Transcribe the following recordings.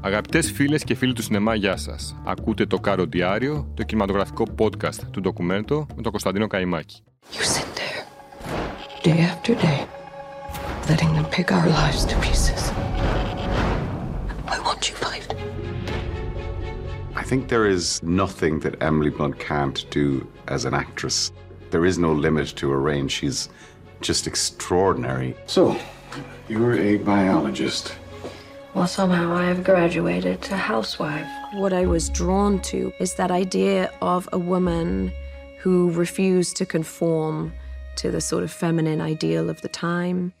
Αγαπητέ φίλε και φίλοι του σινεμά, γεια σα. Ακούτε το Κάρο Διάριο, το κινηματογραφικό podcast του ντοκουμέντο με τον Κωνσταντίνο Καϊμάκη. You sit there, day after day, letting them pick our lives to pieces. Why won't you fight? I think there is nothing that Emily Blunt can't do as an actress. There is no limit to her range. She's just extraordinary. So, you're a biologist. Well, somehow I have graduated to housewife. What I was drawn to is that idea of a woman who refused to conform to the sort of feminine ideal of the time.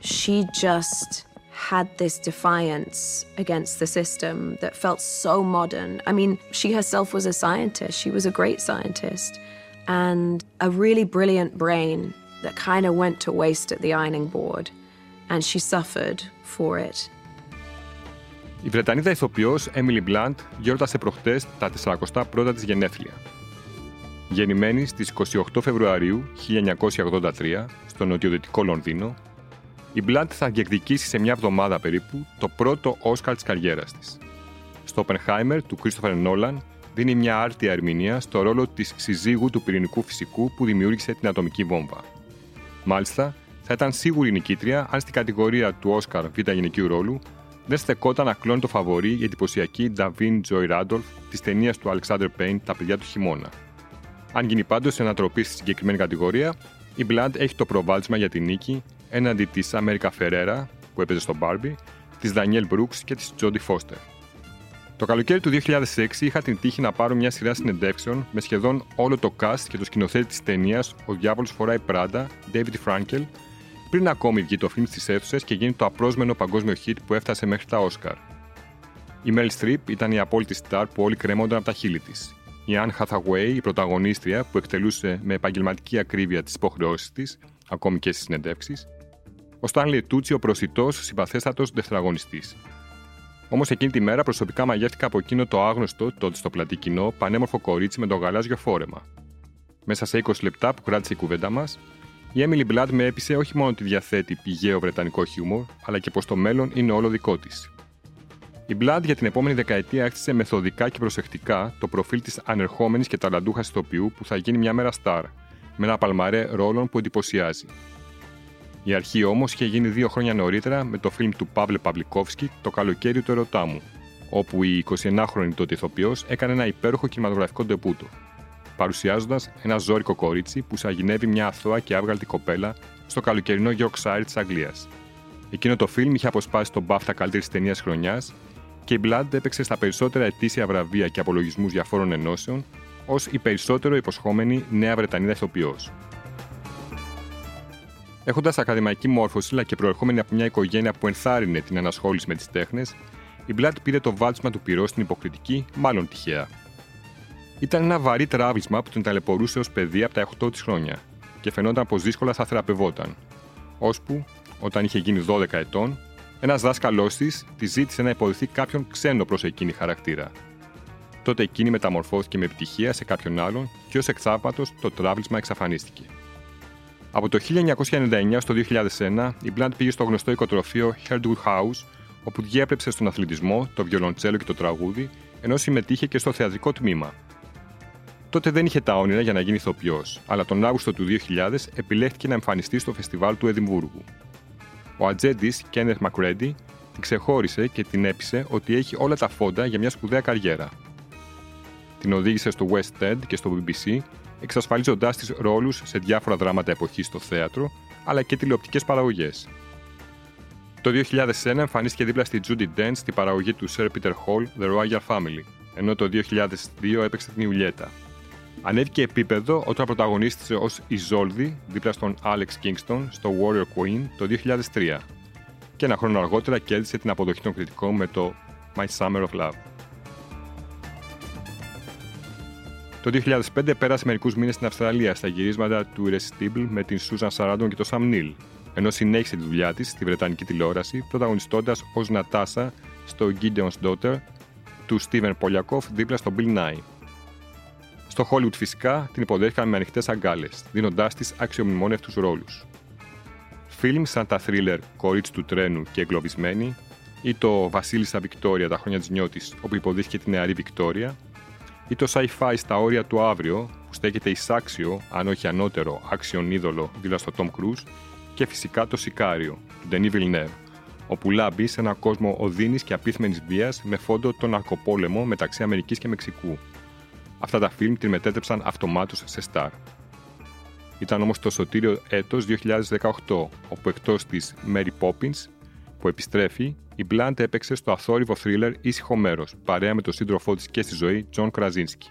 She just had this defiance against the system that felt so modern. I mean, she herself was a scientist, she was a great scientist, and a really brilliant brain that kind of went to waste at the ironing board. And she suffered for it. Η Βρετανίδα ηθοποιός Emily Blunt γιόρτασε προχτές τα 41 της γενέθλια. Γεννημένη στις 28 Φεβρουαρίου 1983 στο νοτιοδυτικό Λονδίνο, η Blunt θα διεκδικήσει σε μια εβδομάδα περίπου το πρώτο Όσκαρ της καριέρας της. Στο Oppenheimer του Christopher Nolan δίνει μια άρτια ερμηνεία στο ρόλο της συζύγου του πυρηνικού φυσικού που δημιούργησε την ατομική βόμβα. Μάλιστα, θα ήταν σίγουρη νικήτρια αν στην κατηγορία του Όσκαρ β' γυναικείου ρόλου δεν στεκόταν να κλώνει το φαβορή η εντυπωσιακή Νταβίν Τζόι Ράντολφ της ταινίας του Alexander Payne Τα παιδιά του χειμώνα. Αν γίνει πάντως σε ανατροπή στη συγκεκριμένη κατηγορία, η Blood έχει το προβάδισμα για την νίκη έναντι της Αμέρικα Φερέρα, που έπαιζε στο Barbie, της Δανιέλ Μπρούξ και της Τζόντι Φώστερ. Το καλοκαίρι του 2006 είχα την τύχη να πάρω μια σειρά συνεντεύξεων με σχεδόν όλο το cast και το σκηνοθέτη της ταινίας Ο Διάβολος Φοράει Πράντα, David Frankel, πριν ακόμη βγει το φιλμ στις αίθουσες και γίνει το απρόσμενο παγκόσμιο hit που έφτασε μέχρι τα Όσκαρ. Η Mel Streep ήταν η απόλυτη στάρ που όλοι κρέμονταν από τα χείλη της. Η Anne Hathaway, η πρωταγωνίστρια που εκτελούσε με επαγγελματική ακρίβεια τις υποχρεώσεις της, ακόμη και στις συνεντεύξεις. Ο Stanley Tucci, ο προσιτός, συμπαθέστατος δευτεραγωνιστής. Όμως εκείνη τη μέρα προσωπικά μαγεύτηκα από εκείνο το άγνωστο, τότε στο πλατή κοινό, πανέμορφο κορίτσι με το γαλάζιο φόρεμα. Μέσα σε 20 λεπτά που κράτησε η κουβέντα μας, η Emily Blunt με έπεισε όχι μόνο ότι διαθέτει πηγαίο βρετανικό χιούμορ, αλλά και πως το μέλλον είναι όλο δικό της. Η Blunt για την επόμενη δεκαετία έκτισε μεθοδικά και προσεκτικά το προφίλ της ανερχόμενης και ταλαντούχας ηθοποιού που θα γίνει μια μέρα στάρ, με ένα παλμαρέ ρόλων που εντυπωσιάζει. Η αρχή όμως είχε γίνει δύο χρόνια νωρίτερα με το φιλμ του Παύλε Παυλικόφσκι Το καλοκαίρι του ερωτά μου, όπου η 29χρονη τότε ηθοποιός έκανε ένα υπέροχο κινηματογραφικό ντεπούτο παρουσιάζοντας ένα ζώρικο κορίτσι που σαγηνεύει μια αθώα και άβγαλτη κοπέλα στο καλοκαιρινό Yorkshire της Αγγλίας. Εκείνο το φιλμ είχε αποσπάσει τον BAFTA καλύτερη ταινίας χρονιάς και η Blood έπαιξε στα περισσότερα ετήσια βραβεία και απολογισμούς διαφόρων ενώσεων ως η περισσότερο υποσχόμενη νέα Βρετανίδα ηθοποιός. Έχοντας ακαδημαϊκή μόρφωση αλλά και προερχόμενη από μια οικογένεια που ενθάρρυνε την ανασχόληση με τις τέχνες, η Blood πήρε το βάλτσμα του πυρός στην υποκριτική, μάλλον τυχαία. Ήταν ένα βαρύ τράβησμα που την ταλαιπωρούσε ως παιδί από τα 8 της χρόνια και φαινόταν πως δύσκολα θα θεραπευόταν. Ώσπου, όταν είχε γίνει 12 ετών, ένας δάσκαλός της τη ζήτησε να υποδηθεί κάποιον ξένο προς εκείνη χαρακτήρα. Τότε εκείνη μεταμορφώθηκε με επιτυχία σε κάποιον άλλον και ως εκθαύματος το τράβησμα εξαφανίστηκε. Από το 1999 στο 2001, η Blunt πήγε στο γνωστό οικοτροφείο Herdwood House, όπου διέπρεψε στον αθλητισμό, το βιολοντσέλο και το τραγούδι, ενώ συμμετείχε και στο θεατρικό τμήμα, Τότε δεν είχε τα όνειρα για να γίνει ηθοποιός, αλλά τον Αύγουστο του 2000 επιλέχθηκε να εμφανιστεί στο φεστιβάλ του Εδιμβούργου. Ο ατζέντης Κένεθ Μακρέντι την ξεχώρισε και την έπεισε ότι έχει όλα τα φόντα για μια σπουδαία καριέρα. Την οδήγησε στο West End και στο BBC, εξασφαλίζοντάς της ρόλους σε διάφορα δράματα εποχής στο θέατρο, αλλά και τηλεοπτικές παραγωγές. Το 2001 εμφανίστηκε δίπλα στη Judy Dent στην παραγωγή του Sir Peter Hall The Royal Family, ενώ το 2002 έπαιξε την Ιουλιέτα. Ανέβηκε επίπεδο όταν πρωταγωνίστησε ως Ιζόλδη δίπλα στον Alex Kingston στο Warrior Queen το 2003 και ένα χρόνο αργότερα κέρδισε την αποδοχή των κριτικών με το My Summer of Love. Το 2005 πέρασε μερικούς μήνες στην Αυστραλία στα γυρίσματα του Irresistible με την Susan Sarandon και τον Sam Neill, ενώ συνέχισε τη δουλειά της στη Βρετανική τηλεόραση, πρωταγωνιστώντας ως Νατάσα στο Gideon's Daughter του Steven Polyakov δίπλα στο Bill Nye. Στο Hollywood φυσικά την υποδέχτηκαν με ανοιχτές αγκάλες, δίνοντάς της αξιομνημόνευτους ρόλους. Φιλμ σαν τα θρίλερ Κορίτσι του τρένου και Εγκλωβισμένη, ή το Βασίλισσα Βικτόρια τα χρόνια της νιώτης, όπου υποδείχθηκε τη νεαρή Βικτόρια, ή το sci-fi στα όρια του αύριο, που στέκεται εισάξιο, αν όχι ανώτερο, άξιον είδωλο δίπλα στο Tom Cruise, και φυσικά το Σικάριο, του Denis Villeneuve, όπου λάμπει σε ένα κόσμο οδύνης και απίθμενης βίας με φόντο τον ναρκοπόλεμο μεταξύ Αμερικής και Μεξικού. Αυτά τα φιλμ την μετέτρεψαν αυτομάτως σε στάρ. Ήταν όμως το σωτήριο έτος 2018, όπου εκτός της Mary Poppins, που επιστρέφει, η Blunt έπαιξε στο αθόρυβο θρίλερ Ήσυχο Μέρος, παρέα με τον σύντροφό της και στη ζωή, Τζον Κραζίνσκι.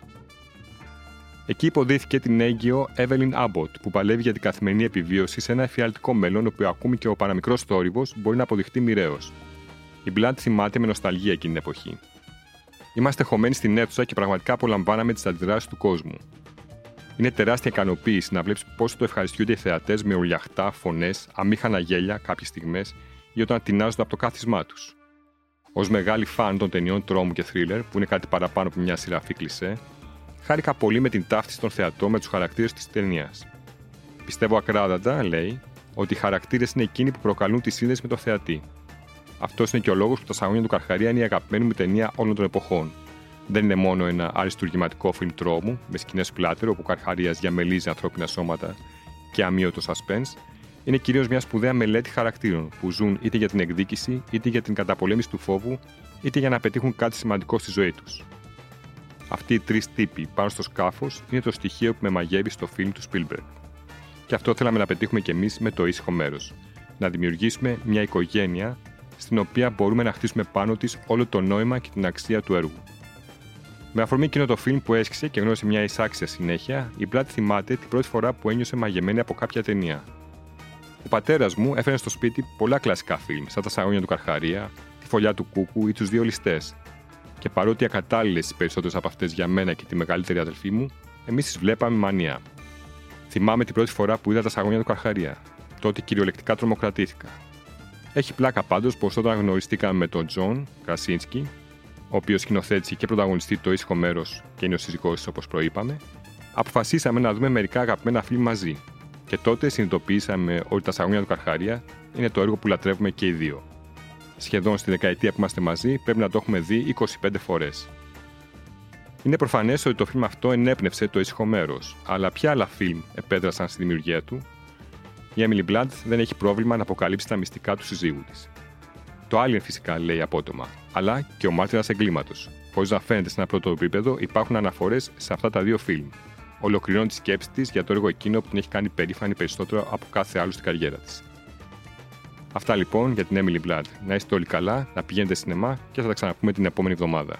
Εκεί υποδίθηκε την έγκυο Evelyn Abbott, που παλεύει για την καθημερινή επιβίωση σε ένα εφιαλτικό μέλλον, όπου ακόμη και ο παραμικρός θόρυβος μπορεί να αποδειχτεί μοιραίος. Η Blunt θυμάται με νοσταλγία εκείνη την εποχή. Είμαστε χωμένοι στην αίθουσα και πραγματικά απολαμβάναμε τις αντιδράσεις του κόσμου. Είναι τεράστια ικανοποίηση να βλέπεις πόσο το ευχαριστούνται οι θεατές με ουλιαχτά, φωνές, αμήχανα γέλια κάποιες στιγμές ή όταν τεινάζονται από το κάθισμά τους. Ω μεγάλη φαν των ταινιών τρόμου και θρίλερ, που είναι κάτι παραπάνω από μια σειραφή κλισέ, χάρηκα πολύ με την ταύτιση των θεατών με τους χαρακτήρες της ταινίας. Πιστεύω ακράδαντα, λέει, ότι οι χαρακτήρες είναι εκείνοι που προκαλούν τη σύνδεση με το θεατή. Αυτός είναι και ο λόγος που τα Σαγόνια του Καρχαρία είναι η αγαπημένη μου ταινία όλων των εποχών. Δεν είναι μόνο ένα αριστουργηματικό φιλμ τρόμου, με σκηνές πλάτερο όπου ο Καρχαρίας διαμελίζει ανθρώπινα σώματα και αμύωτο suspense, είναι κυρίως μια σπουδαία μελέτη χαρακτήρων που ζουν είτε για την εκδίκηση, είτε για την καταπολέμηση του φόβου, είτε για να πετύχουν κάτι σημαντικό στη ζωή τους. Αυτοί οι τρεις τύποι πάνω στο σκάφος είναι το στοιχείο που με μαγεύει στο φιλμ του Spielberg. Και αυτό θέλαμε να πετύχουμε κι εμείς με το ήσυχο μέρος. Να δημιουργήσουμε μια οικογένεια στην οποία μπορούμε να χτίσουμε πάνω της όλο το νόημα και την αξία του έργου. Με αφορμή εκείνο το φιλμ που έσχισε και γνώρισε μια εισάξια συνέχεια, η Μπλάτ θυμάται την πρώτη φορά που ένιωσε μαγεμένη από κάποια ταινία. Ο πατέρας μου έφερε στο σπίτι πολλά κλασικά φιλμ, σαν τα Σαγόνια του Καρχαρία, τη Φωλιά του Κούκου ή τους Δύο Ληστές. Και παρότι ακατάλληλες οι περισσότερες από αυτές για μένα και τη μεγαλύτερη αδελφή μου, εμείς τις βλέπαμε μανία. Θυμάμαι την πρώτη φορά που είδα τα Σαγόνια του Καρχαρία. Τότε κυριολεκτικά τρομοκρατήθηκα. Έχει πλάκα πάντως πως όταν γνωριστήκαμε με τον Τζον Κρασίνσκι, ο οποίος σκηνοθέτησε και πρωταγωνιστεί το ήσυχο μέρος και είναι ο σύζυγός της όπως προείπαμε, αποφασίσαμε να δούμε μερικά αγαπημένα φιλμ μαζί. Και τότε συνειδητοποιήσαμε ότι τα Σαγόνια του Καρχαρία είναι το έργο που λατρεύουμε και οι δύο. Σχεδόν στη δεκαετία που είμαστε μαζί πρέπει να το έχουμε δει 25 φορές. Είναι προφανές ότι το φιλμ αυτό ενέπνευσε το ήσυχο μέρος, αλλά ποια άλλα φιλμ επέδρασαν στη δημιουργία του; Η Emily Blunt δεν έχει πρόβλημα να αποκαλύψει τα μυστικά του συζύγου της. Το Alien φυσικά λέει απότομα, αλλά και ο μάρτυρας εγκλήματος. Χωρίς να φαίνεται σε ένα πρώτο επίπεδο, υπάρχουν αναφορές σε αυτά τα δύο φιλμ. Ολοκληρώνει τη σκέψη της για το έργο εκείνο που την έχει κάνει περήφανη περισσότερο από κάθε άλλο στην καριέρα της. Αυτά λοιπόν για την Emily Blood. Να είστε όλοι καλά, να πηγαίνετε σινεμά και θα τα ξαναπούμε την επόμενη εβδομάδα.